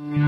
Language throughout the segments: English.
You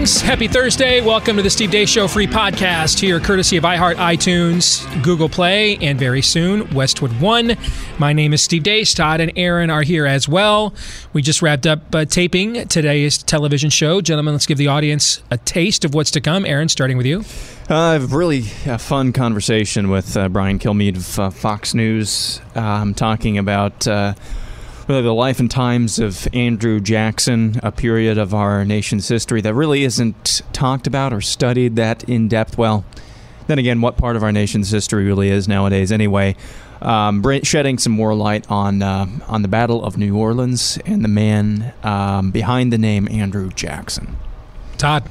Happy Thursday. Welcome to the Steve Deace Show free podcast here, courtesy of iHeart, iTunes, Google Play, and very soon, Westwood One. My name is Steve Deace. Todd and Aaron are here as well. We just wrapped up uh, taping today's television show. Gentlemen, let's give the audience a taste of what's to come. Aaron, starting with you. Uh, I have a really uh, fun conversation with uh, Brian Kilmeade of uh, Fox News. I'm talking about really the life and times of Andrew Jackson, a period of our nation's history that really isn't talked about or studied that in depth. Well, then again, what part of our nation's history really is nowadays, anyway. Um, shedding some more light on uh, on the Battle of New Orleans and the man um, behind the name Andrew Jackson. Todd.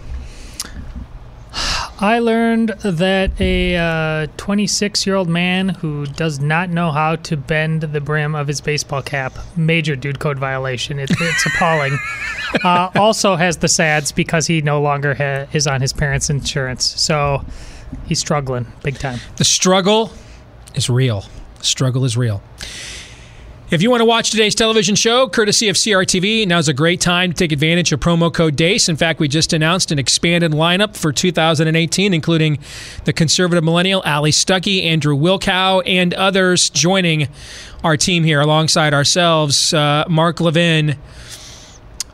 I learned that a 26 year old man who does not know how to bend the brim of his baseball cap, major dude code violation. It, it's appalling. uh, also has the SADS because he no longer ha- is on his parents' insurance. So he's struggling big time. The struggle is real. The struggle is real. If you want to watch today's television show, courtesy of CRTV, now's a great time to take advantage of promo code DEACE. In fact, we just announced an expanded lineup for 2018, including the conservative millennial Allie Stuckey, Andrew Wilkow, and others joining our team here alongside ourselves, uh, Mark Levin,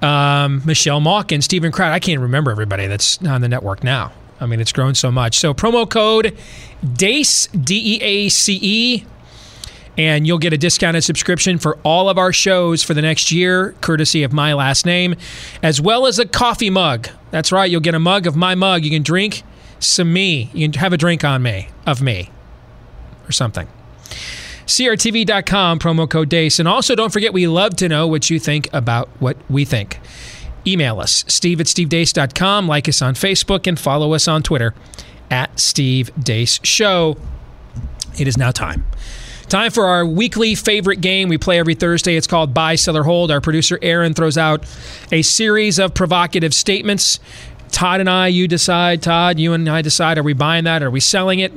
um, Michelle and Stephen Crowd. I can't remember everybody that's on the network now. I mean, it's grown so much. So promo code DEACE, D E A C E, and you'll get a discounted subscription for all of our shows for the next year, courtesy of my last name, as well as a coffee mug. That's right, you'll get a mug of my mug. You can drink some me. You can have a drink on me, of me, or something. CRTV.com, promo code DEACE. And also, don't forget, we love to know what you think about what we think. Email us, steve at stevedeace.com, like us on Facebook, and follow us on Twitter at Steve Deace Show. It is now time. Time for our weekly favorite game we play every Thursday. It's called Buy, Sell, or Hold. Our producer Aaron throws out a series of provocative statements. Todd and I, you decide. Todd, you and I decide are we buying that? Are we selling it?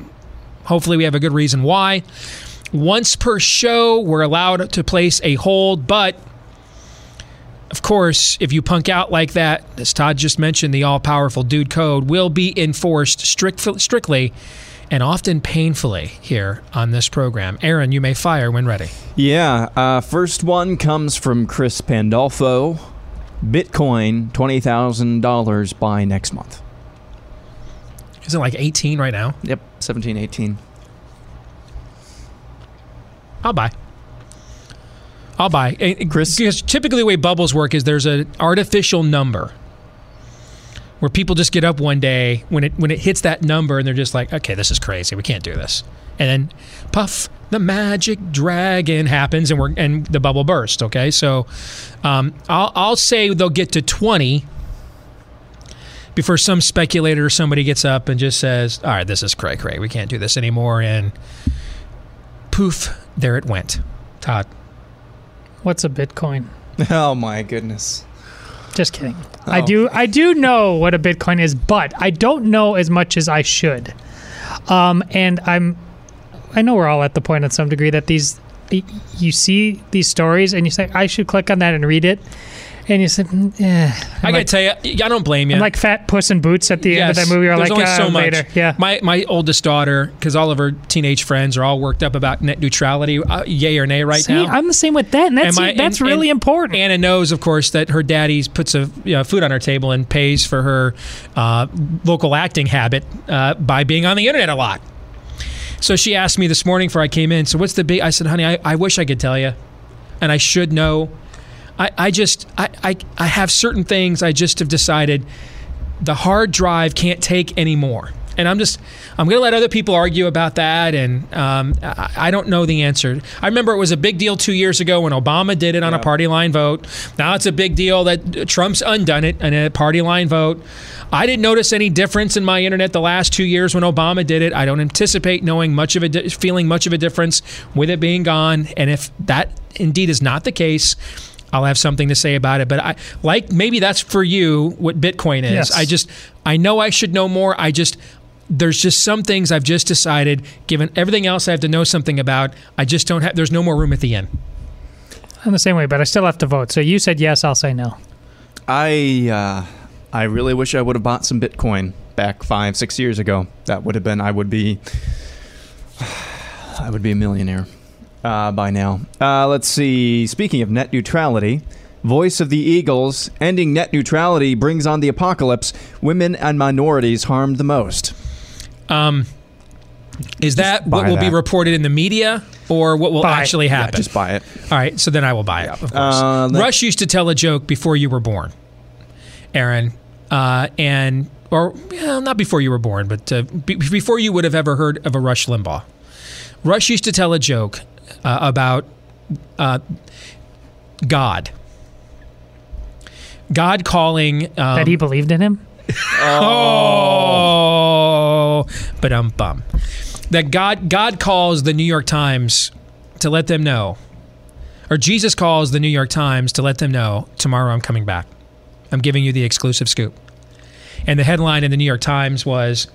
Hopefully, we have a good reason why. Once per show, we're allowed to place a hold, but of course, if you punk out like that, as Todd just mentioned, the all powerful dude code will be enforced strict, strictly and often painfully here on this program. Aaron, you may fire when ready. Yeah, uh, first one comes from Chris Pandolfo. Bitcoin, $20,000 by next month. Is it like 18 right now? Yep, 17, 18. I'll buy. I'll buy. Chris, because typically the way bubbles work is there's an artificial number where people just get up one day when it when it hits that number and they're just like, okay, this is crazy. We can't do this. And then puff, the magic dragon happens and we're and the bubble burst. Okay, so um, I'll I'll say they'll get to twenty before some speculator or somebody gets up and just says, all right, this is cray cray. We can't do this anymore. And poof, there it went. Todd. What's a Bitcoin? Oh my goodness. Just kidding. Oh. I do I do know what a Bitcoin is, but I don't know as much as I should. Um, and I'm I know we're all at the point in some degree that these you see these stories and you say I should click on that and read it. And you said, "Yeah." I gotta tell you, I don't blame you. I'm like fat Puss in Boots at the yes, end of that movie. There's like, only uh, so much. later. Yeah. My my oldest daughter, because all of her teenage friends are all worked up about net neutrality, uh, yay or nay, right See, now. I'm the same with that, and that's And my- that's and- really and important. Anna knows, of course, that her daddy puts a you know, food on her table and pays for her uh, local acting habit uh, by being on the internet a lot. So she asked me this morning before I came in. So what's the big? I said, honey, I, I wish I could tell you, and I should know. I, I just I, I I have certain things I just have decided the hard drive can't take anymore. And I'm just, I'm going to let other people argue about that. And um, I, I don't know the answer. I remember it was a big deal two years ago when Obama did it on a party line vote. Now it's a big deal that Trump's undone it in a party line vote. I didn't notice any difference in my internet the last two years when Obama did it. I don't anticipate knowing much of a di- feeling much of a difference with it being gone. And if that indeed is not the case, I'll have something to say about it. But I like maybe that's for you what Bitcoin is. Yes. I just I know I should know more. I just there's just some things I've just decided, given everything else I have to know something about, I just don't have. There's no more room at the end. I'm the same way, but I still have to vote. So you said yes, I'll say no. I uh, I really wish I would have bought some Bitcoin back five six years ago. That would have been I would be I would be a millionaire uh, by now. Uh, let's see. Speaking of net neutrality. Voice of the Eagles, ending net neutrality brings on the apocalypse. Women and minorities harmed the most. Um, is that what will be reported in the media or what will Buy. actually Yeah, happen? just buy it. All right, so then I will buy it. Of course. Uh, Rush used to tell a joke before you were born, Aaron, uh, and or well, not before you were born, but uh, be, before you would have ever heard of a Rush Limbaugh. Rush used to tell a joke uh, about uh, God. God calling um, that he believed in him? Oh, but um bum. That God God calls the New York Times to let them know, or Jesus calls the New York Times to let them know tomorrow I'm coming back. I'm giving you the exclusive scoop. And the headline in the New York Times was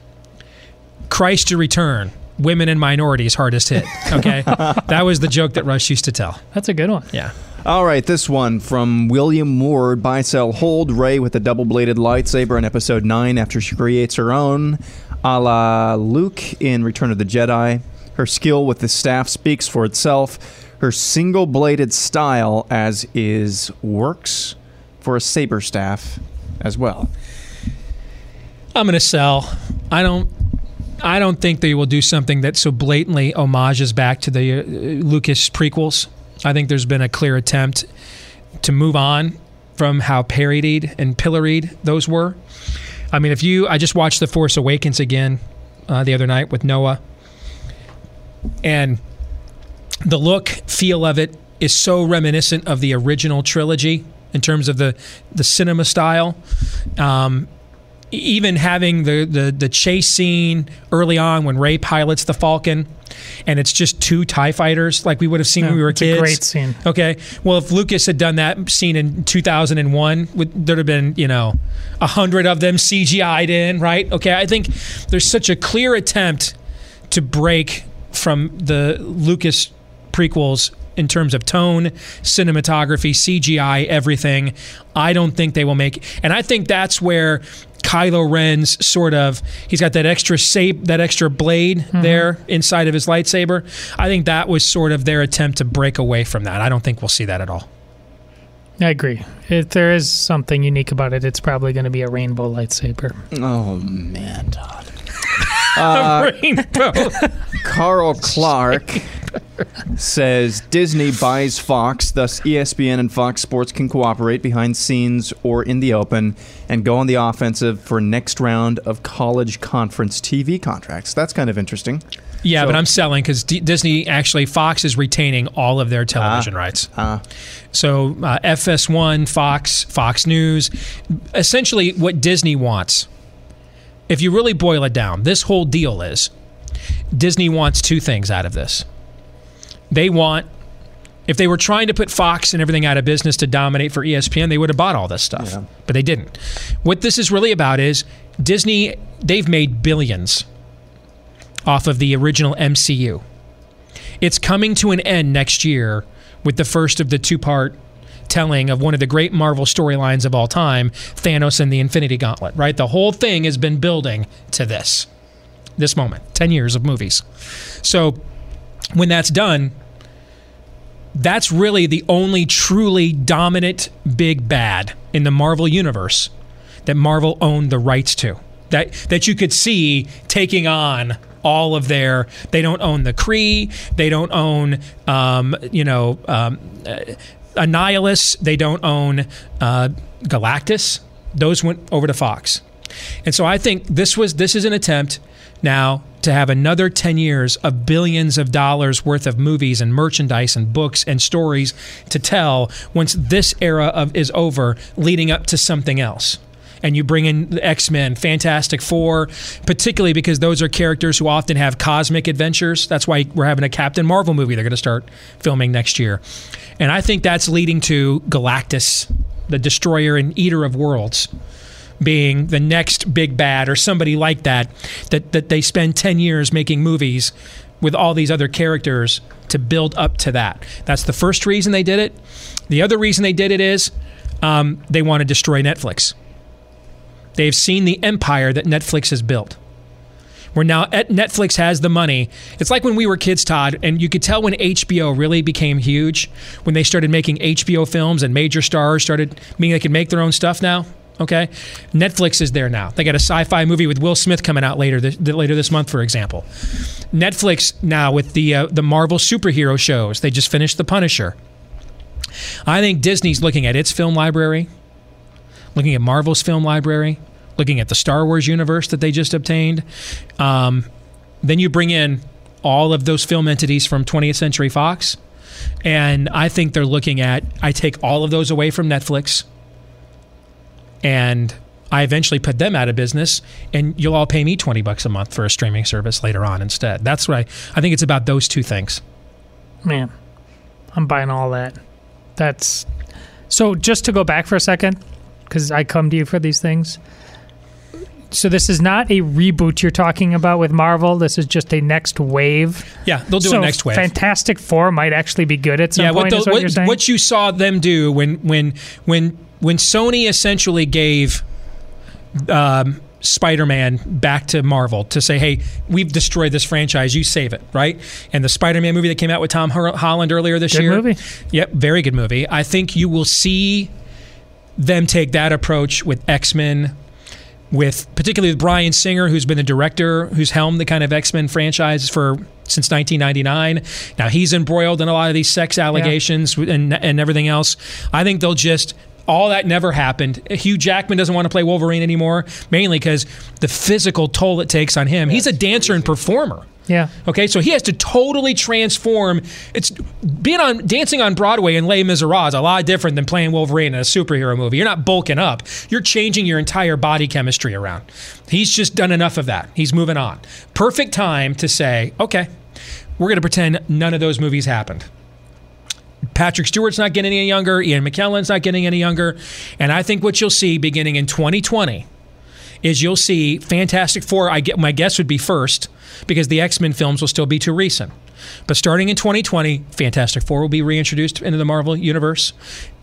Christ to return. Women and minorities hardest hit. Okay, that was the joke that Rush used to tell. That's a good one. Yeah. All right, this one from William Ward. Buy, sell, hold Rey with a double bladed lightsaber in episode 9 after she creates her own, a la Luke in Return of the Jedi. Her skill with the staff speaks for itself. Her single bladed style, as is, works for a saber staff as well. I'm going to sell. I don't. I don't think they will do something that so blatantly homages back to the uh, Lucas prequels. I think there's been a clear attempt to move on from how parodied and pilloried those were. I mean, if you, I just watched The Force Awakens again uh, the other night with Noah, and the look, feel of it is so reminiscent of the original trilogy in terms of the the cinema style. Um, even having the, the the chase scene early on when Rey pilots the Falcon, and it's just two Tie fighters like we would have seen when we were it's a kids. great scene. Okay, well, if Lucas had done that scene in 2001, would, there'd have been you know a hundred of them CGI'd in, right? Okay, I think there's such a clear attempt to break from the Lucas prequels in terms of tone, cinematography, CGI, everything. I don't think they will make, and I think that's where Kylo Ren's sort of he's got that extra sab- that extra blade mm-hmm. there inside of his lightsaber. I think that was sort of their attempt to break away from that. I don't think we'll see that at all. I agree. If there is something unique about it, it's probably going to be a rainbow lightsaber. Oh, man, Todd. Rainbow. Carl Clark says Disney buys Fox, thus ESPN and Fox Sports can cooperate behind scenes or in the open and go on the offensive for next round of college conference TV contracts. That's kind of interesting. Yeah, So- but I'm selling because D- Disney actually Fox is retaining all of their television rights. Ah. So uh, FS1, Fox, Fox News, essentially what Disney wants. If you really boil it down, this whole deal is Disney wants two things out of this. They want if they were trying to put Fox and everything out of business to dominate for ESPN, they would have bought all this stuff. But they didn't. What this is really about is Disney, they've made billions off of the original MCU. It's coming to an end next year with the first of the two part telling of one of the great Marvel storylines of all time, Thanos and the Infinity Gauntlet, right? The whole thing has been building to this, this moment 10 years of movies. So when that's done, that's really the only truly dominant big bad in the Marvel universe that Marvel owned the rights to. That that you could see taking on all of their. They don't own the Kree. They don't own, um, you know, um, uh, Annihilus. They don't own uh, Galactus. Those went over to Fox. And so I think this was this is an attempt now to have another 10 years of billions of dollars worth of movies and merchandise and books and stories to tell once this era of is over leading up to something else and you bring in the X-Men, Fantastic Four, particularly because those are characters who often have cosmic adventures. That's why we're having a Captain Marvel movie they're going to start filming next year. And I think that's leading to Galactus, the destroyer and eater of worlds being the next big bad or somebody like that that that they spend 10 years making movies with all these other characters to build up to that. That's the first reason they did it. The other reason they did it is um, they want to destroy Netflix. They've seen the empire that Netflix has built. Where now Netflix has the money. It's like when we were kids, Todd, and you could tell when HBO really became huge when they started making HBO films and major stars started meaning they could make their own stuff now. Okay, Netflix is there now. They got a sci-fi movie with Will Smith coming out later this, later this month, for example. Netflix now with the uh, the Marvel superhero shows. They just finished The Punisher. I think Disney's looking at its film library, looking at Marvel's film library, looking at the Star Wars universe that they just obtained. Um, then you bring in all of those film entities from 20th Century Fox, and I think they're looking at. I take all of those away from Netflix and I eventually put them out of business, and you'll all pay me twenty bucks a month for a streaming service later on instead. That's what I, I think it's about those two things. Man, I'm buying all that. That's so. Just to go back for a second, because I come to you for these things. So this is not a reboot you're talking about with Marvel. This is just a next wave. Yeah, they'll do so a next wave. Fantastic Four might actually be good at some yeah, point. what, the, what, what, you're what you saw them do when when when when Sony essentially gave um, Spider-Man back to Marvel to say, "Hey, we've destroyed this franchise. You save it, right?" And the Spider-Man movie that came out with Tom Holland earlier this Good year, movie. Yep, very good movie. I think you will see them take that approach with X-Men. With particularly with Bryan Singer, who's been the director, who's helmed the kind of X Men franchise for since 1999. Now he's embroiled in a lot of these sex allegations and and everything else. I think they'll just all that never happened. Hugh Jackman doesn't want to play Wolverine anymore, mainly because the physical toll it takes on him. He's a dancer and performer. Yeah. Okay, so he has to totally transform. It's being on dancing on Broadway in Les Miserables a lot different than playing Wolverine in a superhero movie. You're not bulking up. You're changing your entire body chemistry around. He's just done enough of that. He's moving on. Perfect time to say, okay, we're going to pretend none of those movies happened. Patrick Stewart's not getting any younger. Ian McKellen's not getting any younger. And I think what you'll see beginning in 2020 is you'll see Fantastic Four. I get my guess would be first because the X Men films will still be too recent. But starting in 2020, Fantastic Four will be reintroduced into the Marvel universe,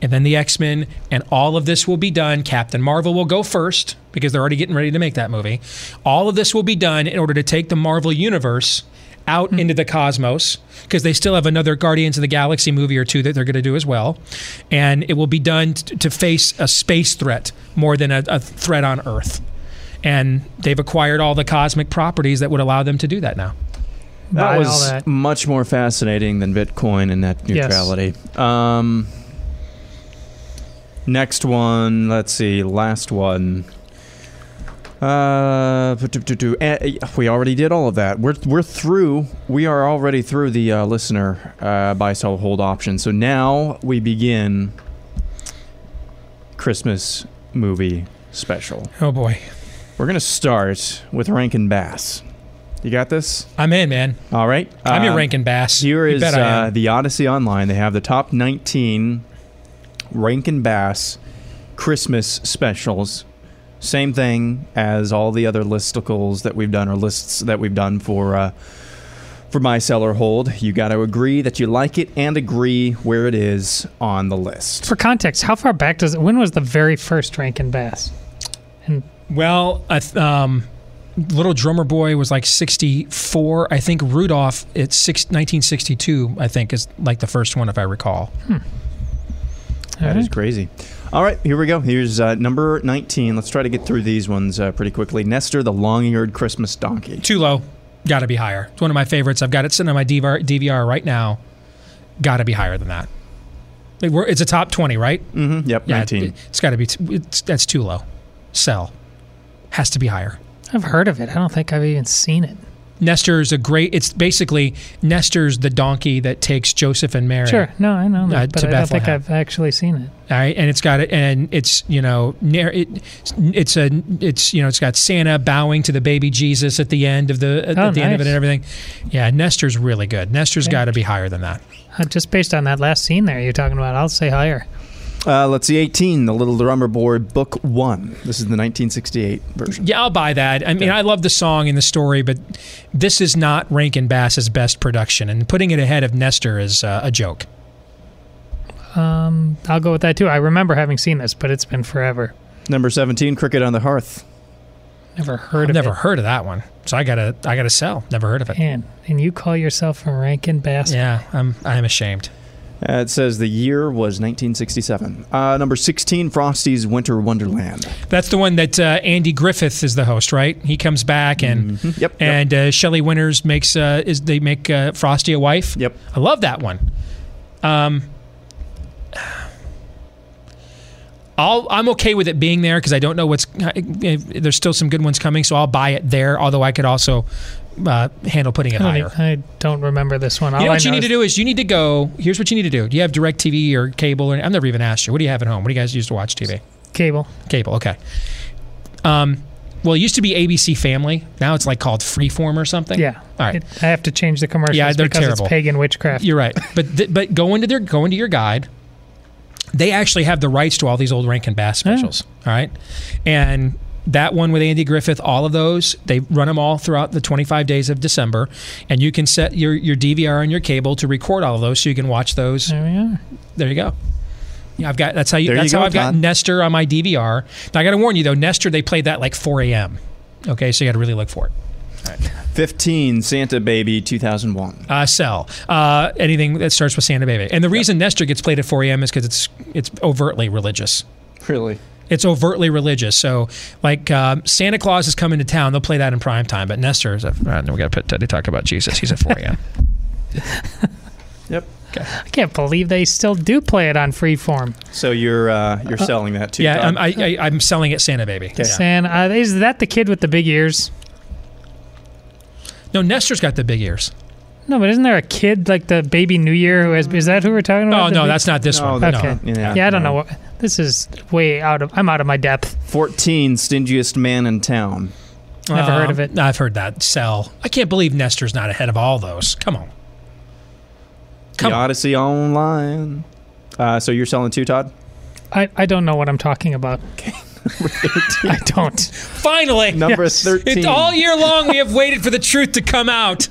and then the X Men, and all of this will be done. Captain Marvel will go first because they're already getting ready to make that movie. All of this will be done in order to take the Marvel universe out hmm. into the cosmos because they still have another Guardians of the Galaxy movie or two that they're going to do as well. And it will be done t- to face a space threat more than a, a threat on Earth. And they've acquired all the cosmic properties that would allow them to do that now. That was that. much more fascinating than Bitcoin and net neutrality. Um, next one, let's see, last one. Uh, eh, we already did all of that. We're we're through. We are already through the uh, listener uh, buy, sell, hold option. So now we begin Christmas movie special. Oh boy. We're gonna start with Rankin Bass. You got this? I'm in, man. All right. I'm your Um, Rankin Bass. Here You is uh, the Odyssey Online. They have the top 19 Rankin Bass Christmas specials. Same thing as all the other listicles that we've done or lists that we've done for uh, for my seller hold. You got to agree that you like it and agree where it is on the list. For context, how far back does it? When was the very first Rankin Bass? And Well, I th- um, Little Drummer Boy was like 64. I think Rudolph, it's six, 1962, I think, is like the first one, if I recall. That is crazy. All right, here we go. Here's uh, number 19. Let's try to get through these ones uh, pretty quickly. Nestor, the long-eared Christmas donkey. Too low. Got to be higher. It's one of my favorites. I've got it sitting on my DVR, DVR right now. Got to be higher than that. Like, It's a top 20, right? Mm-hmm. Yep, Yeah, 19. it, has got to be. T- it's, that's too low. Sell. Has to be higher. I've heard of it. I don't think I've even seen it. Nestor's a great. It's basically Nestor's the donkey that takes Joseph and Mary. Sure, no, I know, that, Uh, but I don't think I've actually seen it. All right, and it's got it, and it's you know, it, it's a, it's you know, it's got Santa bowing to the baby Jesus at the end of the at, Oh, at the end of it and everything. Yeah, Nestor's really good. Nestor's got to be higher than that. Uh, just based on that last scene there you're talking about, I'll say higher. Uh, let's see, 18, The Little Drummer Boy, Book 1. This is the 1968 version. Yeah, I'll buy that. I mean, I love the song and the story, but this is not Rankin Bass's best production, and putting it ahead of Nestor is uh, a joke. Um, I'll go with that too. I remember having seen this, but it's been forever. Number 17, Cricket on the Hearth. Never heard I've of never it. heard of that one, so I gotta, I gotta sell. Never heard of it. Man, and you call yourself a Rankin Bass? Yeah, I'm, I'm ashamed. Uh, it says the year was 1967. Uh, number 16, Frosty's Winter Wonderland. That's the one that uh, Andy Griffith is the host, right? He comes back and Yep. yep. and uh, Shelley Winters makes uh, is they make uh, Frosty a wife. Yep. I love that one. Um, I'll, I'm okay with it being there because I don't know what's. There's still some good ones coming, so I'll buy it there. Although I could also uh, handle putting it I higher. I don't remember this one. All You know I what you need to do is you need to go. Here's what you need to do. Do you have DirecTV or cable? Or I've never even asked you. What do you have at home? What do you guys use to watch TV? Cable. Cable. Okay. Um, well, it used to be ABC Family. Now it's like called Freeform or something. Yeah. All right. It- I have to change the commercials Yeah, they're because terrible. it's pagan witchcraft. You're right. But th- but go into their go into your guide. They actually have the rights to all these old Rankin Bass specials. All right, and that one with Andy Griffith, all of those, they run them all throughout the 25 days of December, and you can set your your DVR on your cable to record all of those, so you can watch those. there we are. There you go. Yeah, I've got that's how you. There you that's go, how I've got Todd. Nestor on my DVR. Now I got to warn you though, Nestor they played that like 4 a.m. Okay, so you got to really look for it. 15, Santa Baby 2001. Uh, sell uh, anything that starts with Santa Baby, and the reason Nestor gets played at 4 a.m. is because it's it's overtly religious. Really? It's overtly religious. So, like um, Santa Claus is coming to town, they'll play that in prime time. But Nestor is at, uh, we got to put Teddy talk about Jesus. He's at 4 a.m. Yep. I can't believe they still do play it on Freeform. So you're uh, you're selling that too. yeah, I'm, I, I, I'm selling it Santa Baby. Yeah. And uh, is that the kid with the big ears? No, Nestor's got the big ears. No, but isn't there a kid like the baby New Year who has? Is that who we're talking about? Oh no, big- that's not this No, one. that's- No. okay. Yeah, Yeah, I don't no. know what. This is way out of. I'm out of my depth. 14, Stingiest Man in Town. Never heard of Um, it. I've heard that. Sell. I can't believe Nestor's not ahead of all those. Come on. Come the on. Odyssey Online. Uh, so you're selling too, Todd? I, I don't know what I'm talking about. Okay. I don't. Finally. Number Yes. 13. It's all year long we have waited for the truth to come out.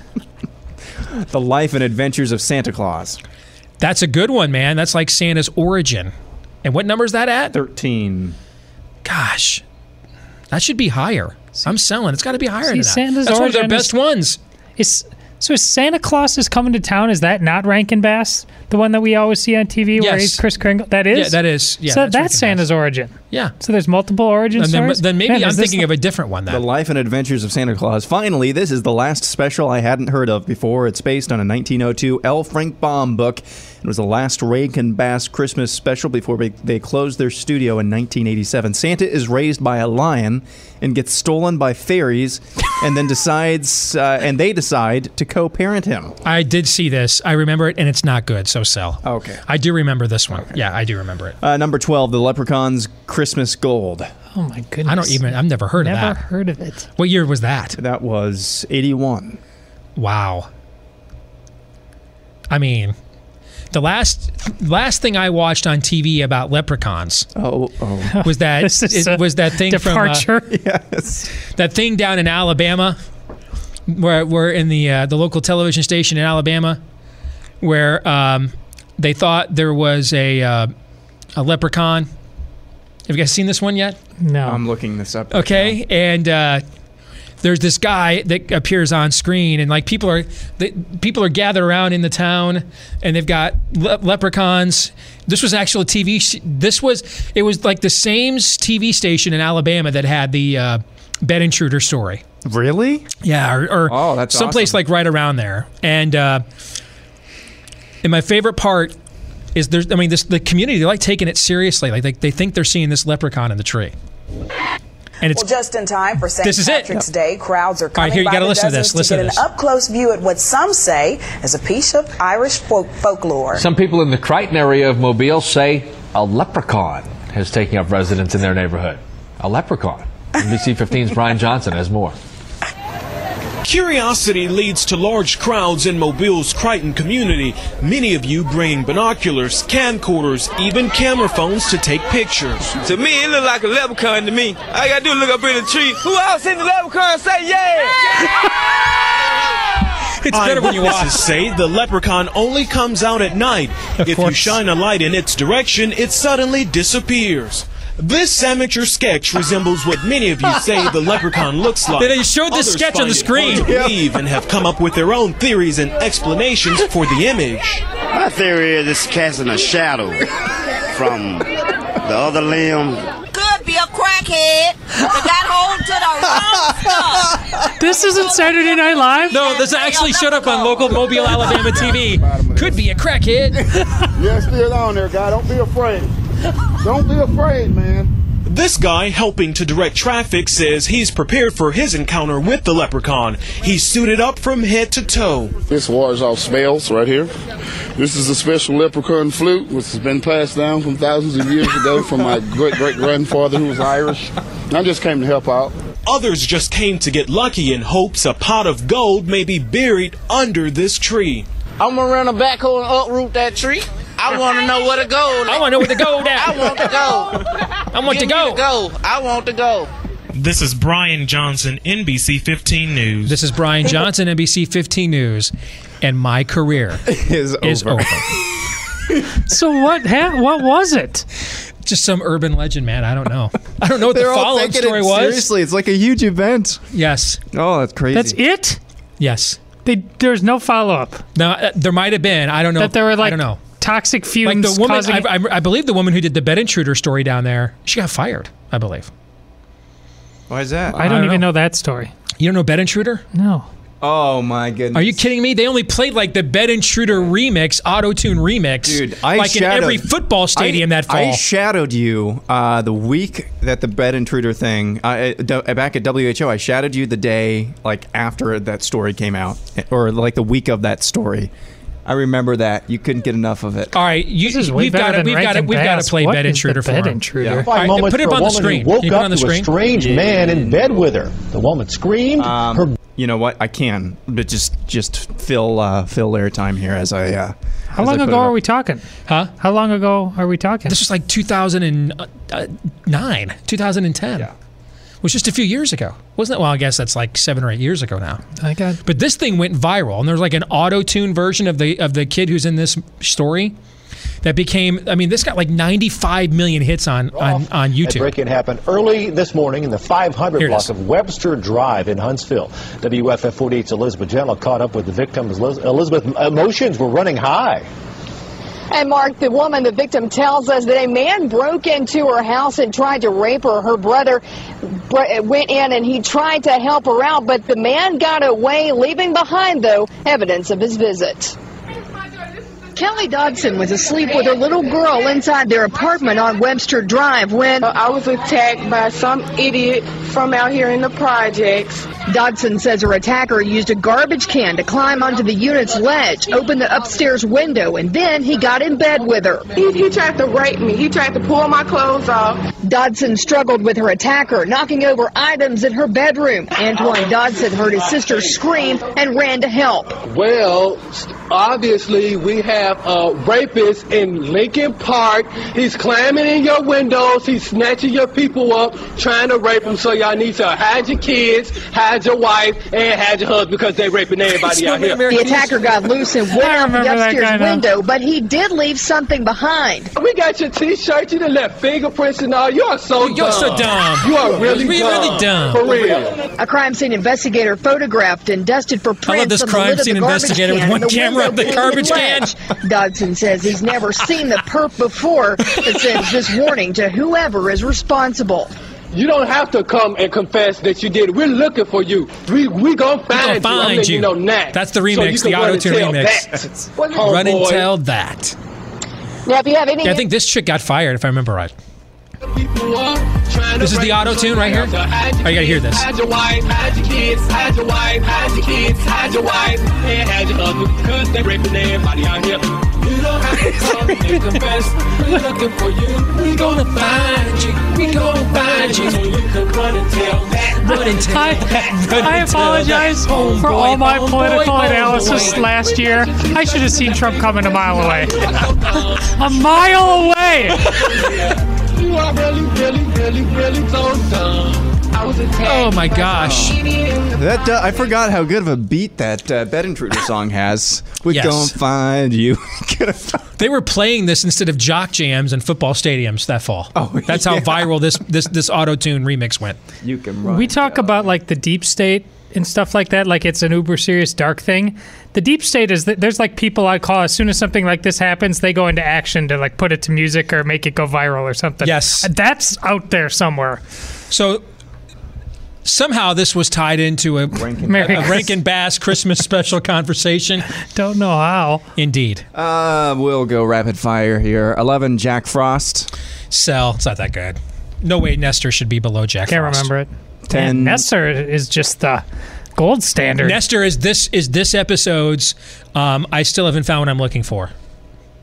The Life and Adventures of Santa Claus. That's a good one, man. That's like Santa's origin. And what number is that at? 13. Gosh, that should be higher. I'm selling. It's got to be higher See, than that. Santa's That's one of their origin is- best ones. Is so is Santa Claus is coming to town? Is that not Rankin Bass, the one that we always see on TV where Yes. he's Kris Kringle? That is. Yeah, that is. Yeah, so that's that's, Santa's Bass. origin. Yeah. So there's multiple origin And then, stories. then maybe Man, I'm is this thinking of a different one The then. Life and Adventures of Santa Claus. Finally, this is the last special I hadn't heard of before. It's based on a 1902 L. Frank Baum book. It was the last Rankin Bass Christmas special before they- they closed their studio in 1987. Santa is raised by a lion and gets stolen by fairies, and then decides, uh, and they decide to co-parent him. I did see this. I remember it, and it's not good. So sell. Okay. I do remember this one. Yeah, I do remember it. Uh, number 12, The Leprechaun's Christmas Gold. oh my goodness! I don't even. I've never heard never of that. Never heard of it. What year was that? That was 81. Wow. I mean, the last last thing I watched on TV about leprechauns Oh, oh. was that it was that thing from uh, yes. that thing down in Alabama, where we're in the uh, the local television station in Alabama, where um, they thought there was a uh, a leprechaun. Have you guys seen this one yet? no. I'm looking this up. Okay, and uh, there's this guy that appears on screen, and like people are the, people are gathered around in the town, and they've got le- leprechauns. This was actually a TV. sh- This was it was like the same s- TV station in Alabama that had the uh, bed intruder story. Really? Yeah, or, or Oh, that's someplace awesome. like right around there. And uh, and my favorite part is there's I mean this the community they like taking it seriously. Like they, they think they're seeing this leprechaun in the tree. And it's well, just in time for St. This is it. Patrick's Day, crowds are right, coming here, by gotta the listen to dozens this. Listen get to an up close view at what some say is a piece of Irish folk- folklore. Some people in the Crichton area of Mobile say a leprechaun has taken up residence in their neighborhood. A leprechaun. NBC 15's Brian Johnson has more. Curiosity leads to large crowds in Mobile's Crichton community, many of you bringing binoculars, camcorders, even camera phones to take pictures. To me, it look like a leprechaun to me. I gotta do is look up in the tree. Who else in the leprechaun say yeah? It's better when you watch. Eyewitnesses say the leprechaun only comes out at night. if you shine a light in its direction, it suddenly disappears. This amateur sketch resembles what many of you say the leprechaun looks like. They showed this Others sketch on the screen. believe and have come up with their own theories and explanations for the image. My theory is it's casting a shadow from the other limb. Could be a crackhead that got hold to the wrong stuff. This isn't Saturday Night Live. No, this actually showed up on local Mobile, Alabama TV. Could be a crackhead. Yeah, still on there, guy. Don't be afraid. Don't be afraid, man. This guy helping to direct traffic says he's prepared for his encounter with the leprechaun. He's suited up from head to toe. This wars off smells right here. This is a special leprechaun flute, which has been passed down from thousands of years ago from my great great grandfather who was Irish. I just came to help out. Others just came to get lucky in hopes a pot of gold may be buried under this tree. I'm gonna run a backhoe and uproot that tree. I want to know where to go. I want to know where to go now. I want to go. I want to go. the go. I want to go. This is Brian Johnson, NBC 15 News. This is Brian Johnson, NBC 15 News, and my career is is over. over. So what? Ha- what was it? Just some urban legend, man. I don't know. I don't know what They're the follow-up story it was. seriously. It's like a huge event. Yes. Oh, that's crazy. That's it. Yes. They, there's no follow up. Now uh, there might have been. I don't know. That there were like I don't know. Toxic fumes. Like the woman, causing- I, I, I believe the woman who did the bed intruder story down there, she got fired. I believe. Why is that? I don't even know that story. You don't know bed intruder? No. Oh my goodness. Are you kidding me? They only played like the Bed Intruder remix, auto tune remix, Dude, I like in every football stadium I, that fall. I shadowed you uh, the week that the bed intruder thing uh, back at WHO. I shadowed you the day like after that story came out, or like the week of that story. I remember that you couldn't get enough of it. All right, you, This is way we've got to we've got to we've got to play What Bed Intruder for Bed him. Intruder? All Five right, put it for up a on the screen. woke put it up on the to screen? a strange man in bed with her. The woman screamed. Um, her you know what? I can, but just just fill uh, fill airtime here as I. Uh, How as long I ago are we talking? Huh? How long ago are we talking? This was like 2009, 2010. Yeah. It was just a few years ago. Wasn't it? Well, I guess that's like seven or eight years ago now. I got. But this thing went viral, and there's like an auto tune version of the of the kid who's in this story that became. I mean, this got like 95 million hits on oh, on, on YouTube. break-in happened early this morning in the 500 Here block of Webster Drive in Huntsville. WAFF 48's Elizabeth Gentle caught up with the victim. Eliz- Elizabeth, emotions were running high. And Mark, the woman, the victim, tells us that a man broke into her house and tried to rape her. Her brother went in and he tried to help her out, but the man got away, leaving behind, though, evidence of his visit. Kelly Dodson was asleep with her little girl inside their apartment on Webster Drive when I was attacked by some idiot from out here in the projects. Dodson says her attacker used a garbage can to climb onto the unit's ledge, open the upstairs window, and then he got in bed with her. He, he tried to rape me. He tried to pull my clothes off. Dodson struggled with her attacker, knocking over items in her bedroom. Antoine Dodson heard his sister scream and ran to help. Well, obviously, we have a rapist in Lincoln Park. He's climbing in your windows. He's snatching your people up, trying to rape them. So y'all need to hide your kids, hide your wife, and hide your husband because they're raping everybody out here. The attacker got loose and went out the upstairs guy now. window, but he did leave something behind. We got your T-shirt. You done left fingerprints and all. You are so dumb. You're so dumb. You are really, Really, dumb. really dumb. For real. A crime scene investigator photographed and dusted for prints I love this on the crime lid of the scene garbage investigator with can one the camera window of the garbage ledge. Dodson says he's never seen the perp before, but sends this warning to whoever is responsible. You don't have to come and confess that you did. We're looking for you. We we gonna find you. I'm find letting you. know now. That's the remix, can the auto-tune remix. that. Run and tell that. Now, if you have any Yeah, I think this chick got fired, if I remember right. This is the auto tune right here. Oh, you gotta hear this. Hide your wife, hide your kids, hide your wife, hide your kids, hide your wife, and hide your husband, cause they raping everybody out here. You don't have to come and confess. We're looking for you. We gonna find you. We gonna find you. So you can run and tell that. Run and tell I, I apologize for all my political analysis last year. I should have seen Trump coming a mile away. a mile away. You are really, really, really, really so dumb. I was a Oh my gosh. That uh, I forgot how good of a beat that uh, Bed Intruder song has. We Yes. gon' find you. They were playing this instead of jock jams in football stadiums that fall. Oh, that's how yeah. viral this this this auto tune remix went. You can Run, We talk about like the deep state and stuff like that, like it's an uber serious dark thing. The deep state is that there's like people I call as soon as something like this happens, they go into action to like put it to music or make it go viral or something. Yes. That's out there somewhere. So somehow this was tied into a, Merry a, a Rankin Bass Christmas special conversation. Don't know how. Indeed. Uh, we'll go rapid fire here. Eleven, Jack Frost. Sell. It's not that good. No way Nestor should be below Jack Frost. Can't Frost. remember it. Ten. And Nestor is just the gold standard. Nestor is this is this episode's. Um, I still haven't found what I'm looking for.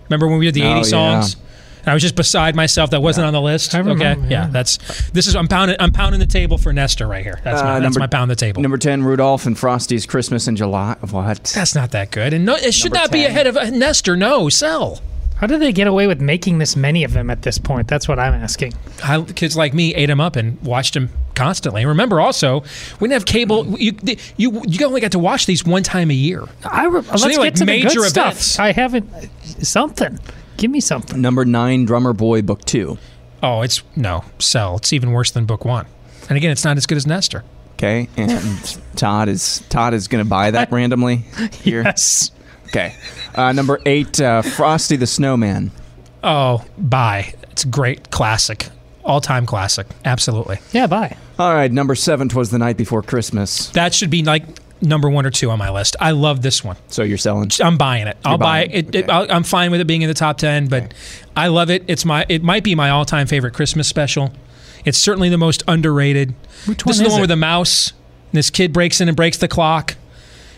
Remember when we did the Oh, 80 songs? And I was just beside myself. That wasn't on the list. I remember, okay, yeah. yeah. that's this is I'm pounding I'm pounding the table for Nestor right here. That's, my, Uh, that's number- my pound the table. Number ten, Rudolph and Frosty's Christmas in July. What? That's not that good, and no, it should Number not be 10. ahead of uh, Nestor. No, sell. How did they get away with making this many of them at this point? That's what I'm asking. I, kids like me ate them up and watched them constantly. And remember, also, we didn't have cable. Hmm. You you you only got to watch these one time a year. I re- So let's they get were like to the major good stuff. I haven't something. Give me something. Number nine, Drummer Boy, Book Two. Oh, it's no sell. It's even worse than book one. And again, it's not as good as Nestor. Okay, and Todd is Todd is going to buy that randomly here. Yes. Okay. Uh, number eight, uh, Frosty the Snowman. Oh, bye. It's a great classic, all time classic. Absolutely. Yeah, bye. All right, number seven, Twas the Night Before Christmas. That should be like number one or two on my list. I love this one. So you're selling? I'm buying it. I'll You're buy buying it. it, it I'll, I'm fine with it being in the top ten, but I love it. It's my. It might be my all-time favorite Christmas special. It's certainly the most underrated. Which this one is the one it? with the mouse. And this kid breaks in and breaks the clock.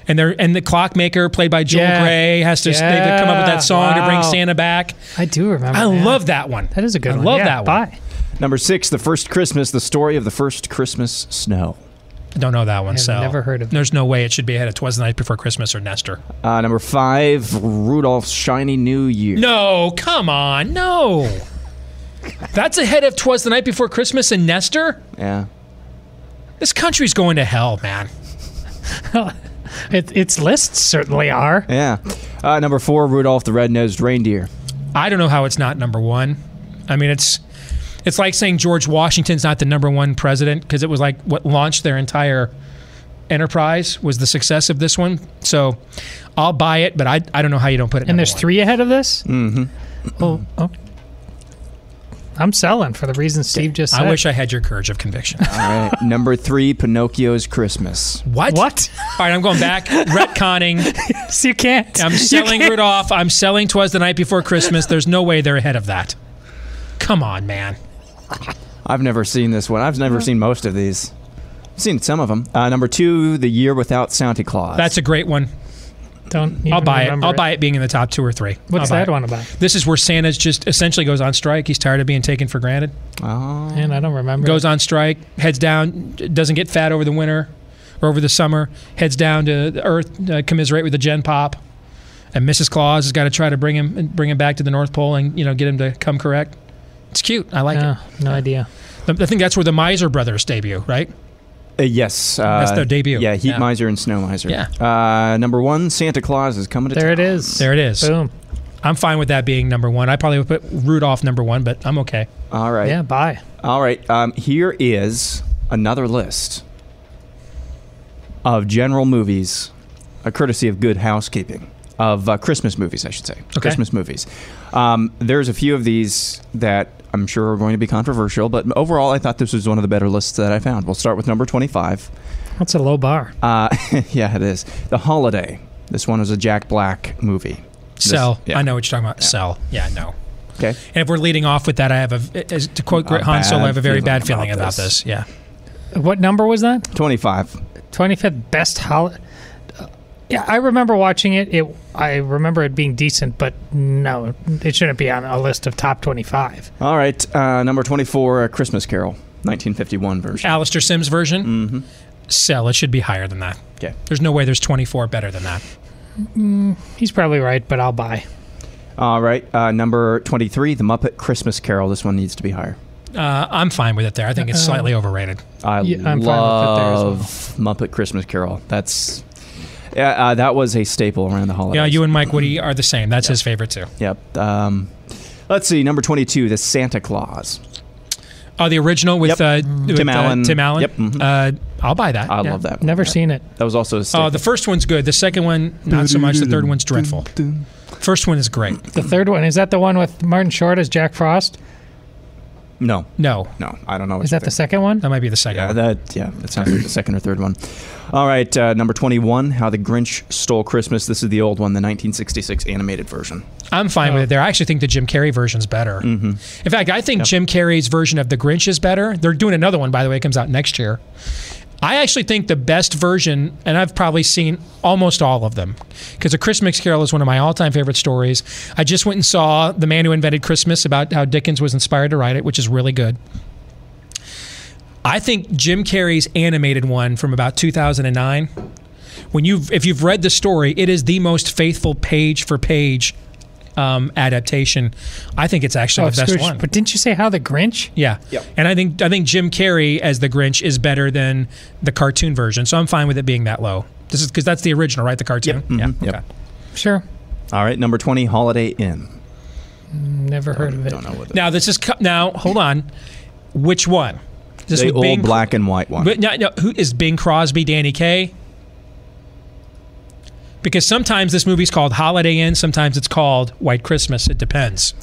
And they're and the clockmaker, played by Joel Yeah. Grey, has to they have to come up with that song to bring Santa back. I do remember. I yeah. love that one. That is a good I one. I love Yeah, that one. Bye. Number six, The First Christmas, the story of the first Christmas snow. I don't know that one. I've so never heard of it. There's no way it should be ahead of Twas the Night Before Christmas or Nestor. Uh, number five, Rudolph's Shiny New Year. No, come on, no. That's ahead of Twas the Night Before Christmas and Nestor. Yeah. This country's going to hell, man. It, its lists certainly are. Yeah. Uh, number four, Rudolph the Red-Nosed Reindeer. I don't know how it's not number one. I mean, it's it's like saying George Washington's not the number one president because it was like what launched their entire enterprise was the success of this one. So I'll buy it, but I, I don't know how you don't put it. And there's one. three ahead of this. Mm-hmm. Oh, oh. I'm selling for the reasons Steve just said. I wish I had your courage of conviction. All right. number three, Pinocchio's Christmas. What? What? All right, I'm going back. Retconning. yes, you can't. I'm selling can't. Rudolph. I'm selling Twas the Night Before Christmas. There's no way they're ahead of that. Come on, man. I've never seen this one. I've never seen most of these. I've seen some of them. Uh, number two, The Year Without Santa Claus. That's a great one. Don't. I'll buy it. I'll buy it being in the top two or three. What's I'll buy that it. one about? This is where Santa's just essentially goes on strike. He's tired of being taken for granted. Oh. Man, I don't remember. Goes on strike, heads down, doesn't get fat over the winter or over the summer, heads down to the earth, uh, commiserate with the Gen Pop. And Mrs. Claus has got to try to bring him bring him back to the North Pole and you know get him to come correct. It's cute. I like it. no idea. I think that's where the Miser Brothers debut, right? Uh, yes. Uh, That's their debut. Yeah, Heat Yeah. Miser and Snow Miser. Yeah. Uh, number one, Santa Claus is coming to There town. it is. There it is. Boom. I'm fine with that being number one. I probably would put Rudolph number one, but I'm okay. All right. Yeah, bye. All right. Um, here is another list of general movies, a courtesy of Good Housekeeping, of uh, Christmas movies, I should say. Christmas movies. Um, there's a few of these that I'm sure are going to be controversial, but overall, I thought this was one of the better lists that I found. We'll start with number 25. That's a low bar. Uh, yeah, it is. The Holiday. This one was a Jack Black movie. Sell. yeah. I know what you're talking about. Sell. Yeah, no. Okay. And if we're leading off with that, I have a, as, to quote A Han Solo, I have a very bad feeling about about this. this. Yeah. What number was that? 25. 25th best holiday. Yeah, I remember watching it. It I remember it being decent, but no, it shouldn't be on a list of top 25. All right. Uh, number 24, A Christmas Carol, 1951 version. Alastair Sim's version. Mm-hmm. Sell. It should be higher than that. Okay. There's no way there's 24 better than that. Mm, he's probably right, but I'll buy. All right. Uh, number 23, The Muppet Christmas Carol. This one needs to be higher. Uh, I'm fine with it there. I think it's slightly overrated. I Yeah, I'm fine with it there as well. love Muppet Christmas Carol. That's yeah, uh, that was a staple around the holidays. Yeah, you and Mike Woody are the same. That's his favorite too. Yep. Um, let's see. Number 22, The Santa Claus. Oh, the original with, Yep. uh, Tim with, uh, Allen. Tim Allen. Yep, mhm. Uh, I'll buy that. I Yeah. love that. One. Never seen it. That was also a staple. Oh, the first one's good. The second one, not so much. The third one's dreadful. First one is great. The third one is that the one with Martin Short as Jack Frost? No, No, no, I don't know. what Is you that the second one? that might be the second. Yeah, one. that yeah, that sounds like the second or third one. All right, uh, number 21, How the Grinch Stole Christmas. This is the old one, the 1966 animated version. I'm fine with it there. I actually think the Jim Carrey version's better. Mm-hmm. In fact, I think Jim Carrey's version of The Grinch is better. They're doing another one, by the way, it comes out next year. I actually think the best version, and I've probably seen almost all of them, because A Christmas Carol is one of my all-time favorite stories. I just went and saw The Man Who Invented Christmas about how Dickens was inspired to write it, which is really good. I think Jim Carrey's animated one from about 2009. When you've, if you've read the story, it is the most faithful page for page um, adaptation. I think it's actually Oh, the best Scrooge. one. But didn't you say How the Grinch? Yeah. Yep. And I think I think Jim Carrey as the Grinch is better than the cartoon version. So I'm fine with it being that low. This is because that's the original, right? The cartoon. Mhm, Yeah. yep. Okay. Sure. All right, number 20, Holiday Inn. Never heard of it. Don't know what. Now this is co- now hold on. Which one? Is the with old Bing- black and white one. But no, no, who is Bing Crosby, Danny Kaye? Because sometimes this movie's called Holiday Inn, sometimes it's called White Christmas. It depends.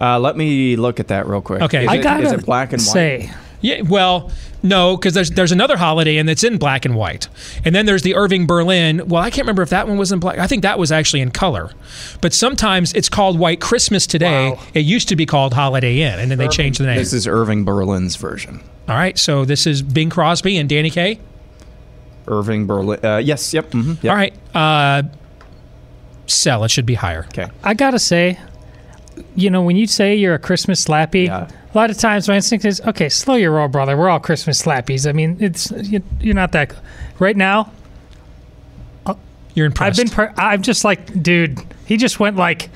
Uh, let me look at that real quick. Okay. Is I it- gotta is it black and white? say, Yeah, well, no, because there's there's another Holiday Inn that's in black and white, and then there's the Irving Berlin. Well, I can't remember if that one was in black. I think that was actually in color, but sometimes it's called White Christmas today. It used to be called Holiday Inn, and then they changed the name. This is Irving Berlin's version. All right, so this is Bing Crosby and Danny Kaye. Irving Berlin. Uh, yes, yep. mhm, yep. All right, uh, sell. It should be higher. Okay. I gotta say, you know, when you say you're a Christmas slappy, Yeah. a lot of times my instinct is, okay, slow your roll, brother. We're all Christmas slappies. I mean, it's you, you're not that. Right now, You're impressive. I've been. Per- I'm just like, dude. He just went like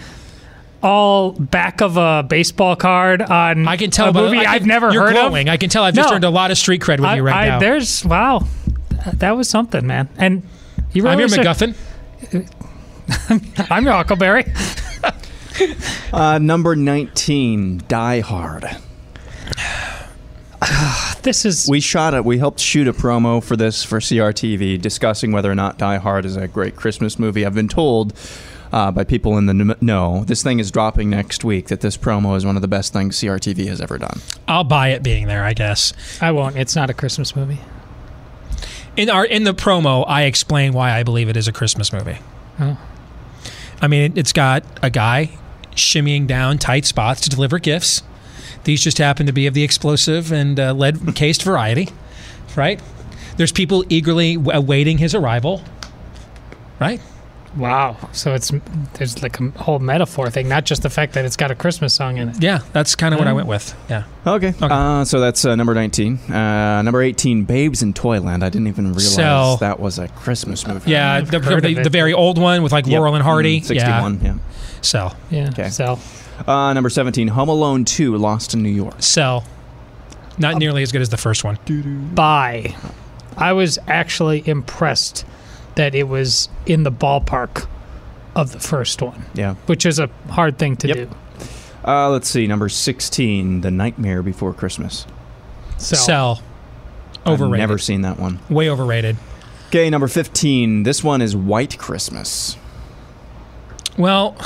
all back of a baseball card on. I can tell a movie I can- I've never you're heard glowing. of. I can tell I've just No. earned a lot of street cred with I, you right I- now. There's wow, that was something, man. And you I'm really your should- MacGuffin. I'm your Huckleberry. Uh, number 19, Die Hard. This is We shot it. We helped shoot a promo for this for CRTV, discussing whether or not Die Hard is a great Christmas movie. I've been told uh, by people in the kn- know this thing is dropping next week. That this promo is one of the best things CRTV has ever done. I'll buy it being there. I guess. I won't. It's not a Christmas movie. In our in the promo, I explain why I believe it is a Christmas movie. Oh. I mean, it, it's got a guy shimmying down tight spots to deliver gifts. These just happen to be of the explosive and uh, lead cased variety, right? There's people eagerly awaiting his arrival, right? Wow. So it's there's like a whole metaphor thing, not just the fact that it's got a Christmas song in it. Yeah, that's kind of what I went with. Yeah. Okay. Uh, so that's uh, number 19. Uh, number 18, Babes in Toyland. I didn't even realize Sell. that was a Christmas movie. Yeah, the, heard the, the very old one with like Yep. Laurel and Hardy. Mm, 61, yeah. Sell. Yeah. Okay. So Uh, number 17, Home Alone 2, Lost in New York. Sell. Not nearly as good as the first one. buy. I was actually impressed that it was in the ballpark of the first one, Yeah. which is a hard thing to Yep. do. Uh, let's see, number 16, The Nightmare Before Christmas. So Sell. I've Overrated. never seen that one. Way overrated. Okay, number 15, this one is White Christmas. Well,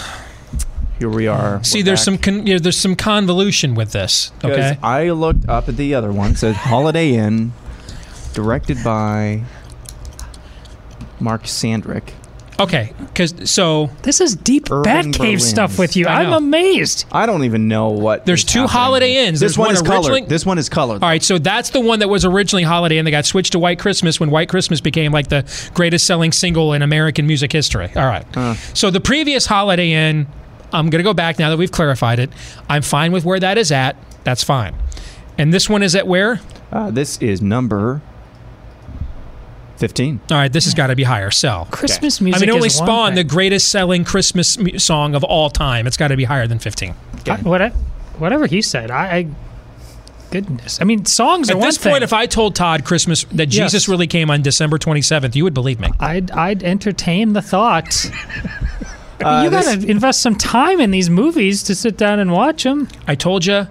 Here we are. see, We're there's back. some con- yeah, there's some convolution with this. Okay. I looked up at the other one. It says Holiday Inn, directed by Mark Sandrich. Okay, because so this is deep Irving Batcave Berlin. stuff with you. I I'm know. amazed. I don't even know what. There's is two happening. Holiday Inns. This There's one one is originally- colored. This one is colored. All right, so that's the one that was originally Holiday Inn They got switched to White Christmas when White Christmas became like the greatest selling single in American music history. All right. So the previous Holiday Inn, I'm going to go back now that we've clarified it. I'm fine with where that is at. That's fine. And this one is at where? Uh, this is number fifteen. All right, this has got to be higher. Sell. Christmas music. I mean, it only is one spawned the greatest selling Christmas mu- song of all time. It's got to be higher than 15. I- what- whatever he said. I, I goodness. I mean, songs are At one this point, thing. if I told Todd Christmas that Yes. Jesus really came on December 27th, you would believe me. I'd I'd entertain the thought. Uh, you got to invest some time in these movies to sit down and watch them. I told you,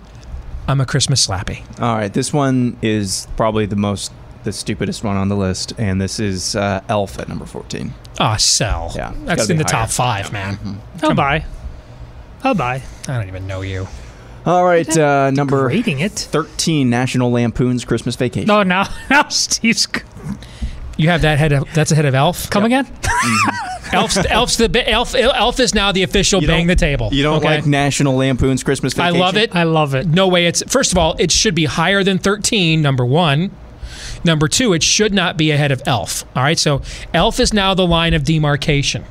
I'm a Christmas slappy. All right, this one is probably the most, the stupidest one on the list, and this is uh, Elf at number fourteen. Ah, sell. Yeah, it's in the higher. top five, man. I'll buy. I'll buy. I don't even know you. All right, uh, number Rating it. thirteen, National Lampoon's Christmas Vacation. No, now now Steve's You have that head of that's ahead of Elf. come again. Elf's, Elf's the Elf. Elf is now the official You bang the table. You don't okay? like National Lampoon's Christmas Vacation? I love it. I love it. No way. It's first of all, it should be higher than 13. Number one. Number two, it should not be ahead of Elf. All right, so Elf is now the line of demarcation.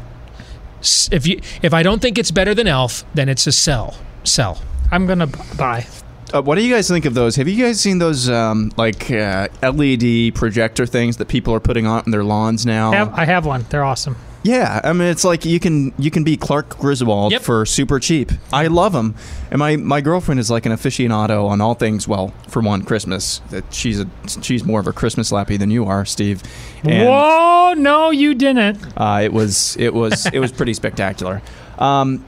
If you, if I don't think it's better than Elf, then it's a sell. Sell. I'm gonna buy. Uh, what do you guys think of those? Have you guys seen those um, like uh, LED projector things that people are putting on their lawns now? Have, I have one. They're awesome. Yeah, I mean it's like you can you can be Clark Griswold Yep. for super cheap. I love them, and my, my girlfriend is like an aficionado on all things. Well, for one, Christmas. That she's a she's more of a Christmas lappy than you are, Steve. And, Whoa! No, you didn't. Uh, it was it was it was pretty spectacular. Um,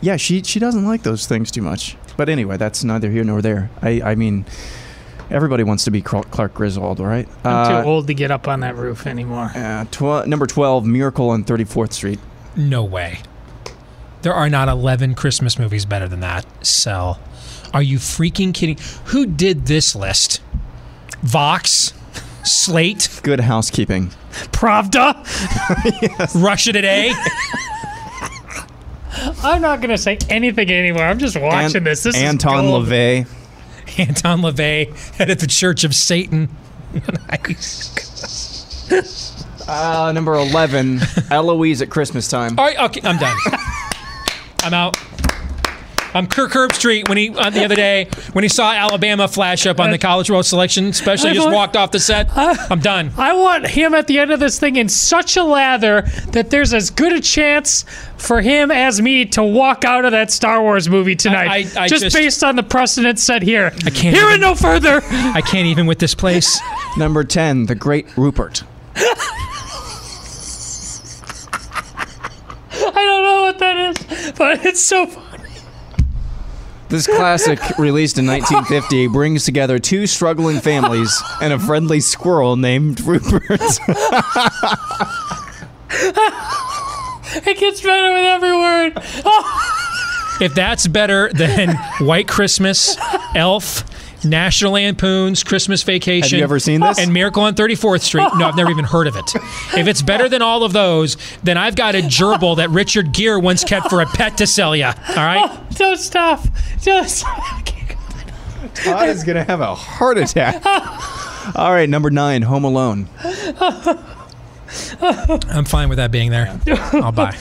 yeah, she she doesn't like those things too much. But anyway, that's neither here nor there. I I mean, everybody wants to be Clark Clark Griswold, all right? I'm Uh, too old to get up on that roof anymore. uh, tw- number twelve, Miracle on Thirty Fourth Street. No way. There are not 11 Christmas movies better than that. Sell. Are you freaking kidding? Who did this list? Vox? Slate? Good housekeeping. Pravda. Russia Today? I'm not gonna say anything anymore. I'm just watching An- this. This Anton is gold. LaVey. Anton LaVey, head of the Church of Satan. nice. Uh, number eleven, Eloise at Christmas time. All right, okay, I'm done. I'm out. I'm Kirk Herbstreit when he uh, the other day when he saw Alabama flash up on the College World Selection special. He just want- walked off the set. I'm done. I want him at the end of this thing in such a lather that there's as good a chance for him as me to walk out of that Star Wars movie tonight. I- I just, just- based on the precedent set here. I can't Hear even- it no further. I can't even with this place. Number ten, The Great Rupert. I don't know what that is, but it's so funny. This classic, released in 1950, brings together two struggling families and a friendly squirrel named Rupert. It gets better with every word. If that's better than White Christmas, Elf, National Lampoon's Christmas Vacation. Have you ever seen this? And Miracle on 34th Street. No, I've never even heard of it. If it's better than all of those, then I've got a gerbil that Richard Gere once kept for a pet to sell you. All right? oh, don't stop. Just. Todd is going to have a heart attack. All right, number nine, Home Alone. I'm fine with that being there. I'll buy.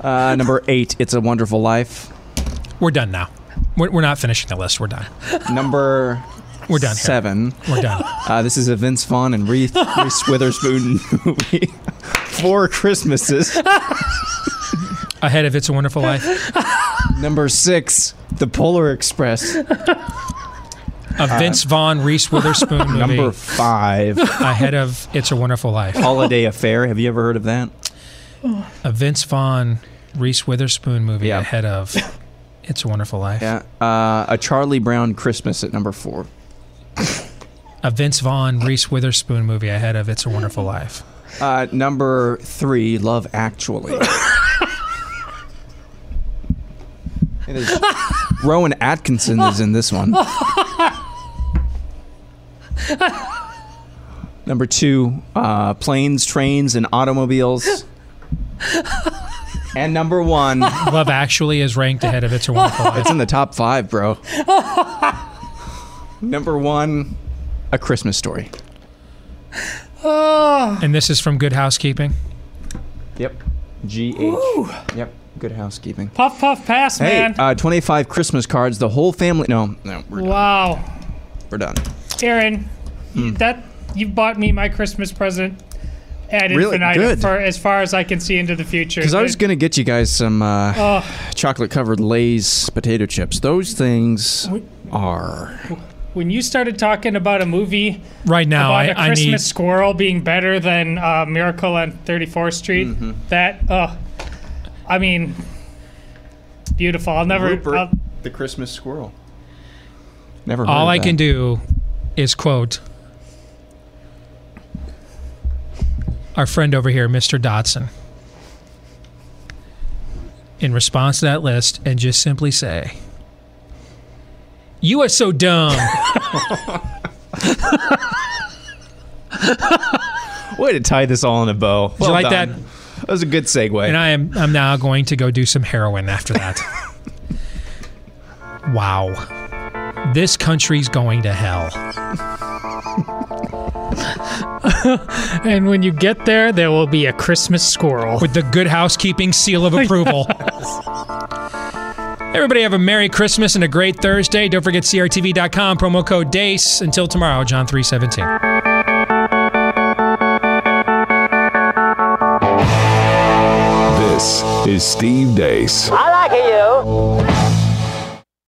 Uh, number eight, It's a Wonderful Life. We're done now. We're, we're not finishing the list. We're done. Number We're done here. seven. We're done. Uh, this is a Vince Vaughn and Reese, Reese Witherspoon movie. Four Christmases. Ahead of It's a Wonderful Life. Number six, The Polar Express. A Vince Vaughn, Reese Witherspoon movie. Number five, ahead of It's a Wonderful Life. Holiday Affair. Have you ever heard of that? A Vince Vaughn, Reese Witherspoon movie Yeah. ahead of It's a Wonderful Life. Yeah. Uh, a Charlie Brown Christmas at number four. A Vince Vaughn, Reese Witherspoon movie ahead of It's a Wonderful Life. Uh, number three, Love Actually. It is- Rowan Atkinson is in this one. Number two, uh, planes, trains, and automobiles. and number one, Love Actually is ranked ahead of It's a Wonderful Life. it's in the top five, bro. Number one, A Christmas Story. Oh. And this is from Good Housekeeping. Yep. G H. Yep. Good housekeeping. Puff puff pass, Hey, man. uh, 25 Christmas cards. The whole family. No, no, we're done. wow. We're done. Aaron, you- that you bought me my Christmas present ad. Really? infinitum Good. for as far as I can see into the future. Because I was going to get you guys some uh, Oh. chocolate covered Lay's potato chips. Those things are. when you started talking about a movie Right now, about I, a I Christmas need. squirrel being better than uh, Miracle on 34th Street, Mm-hmm. that uh, I mean, beautiful. I'll never. Rupert, I'll, the Christmas squirrel. Never heard All of I can do is quote our friend over here, Mr. Dotson, in response to that list and just simply say, You are so dumb. Way to tie this all in a bow. you like that? That was a good segue. and I am I'm now going to go do some heroin after that. wow. This country's going to hell. and when you get there, there will be a Christmas squirrel with the good housekeeping seal of approval. Everybody have a Merry Christmas and a great Thursday. Don't forget CRTV.com, promo code DEACE. Until tomorrow, John 317. This is Steve Deace. I like you.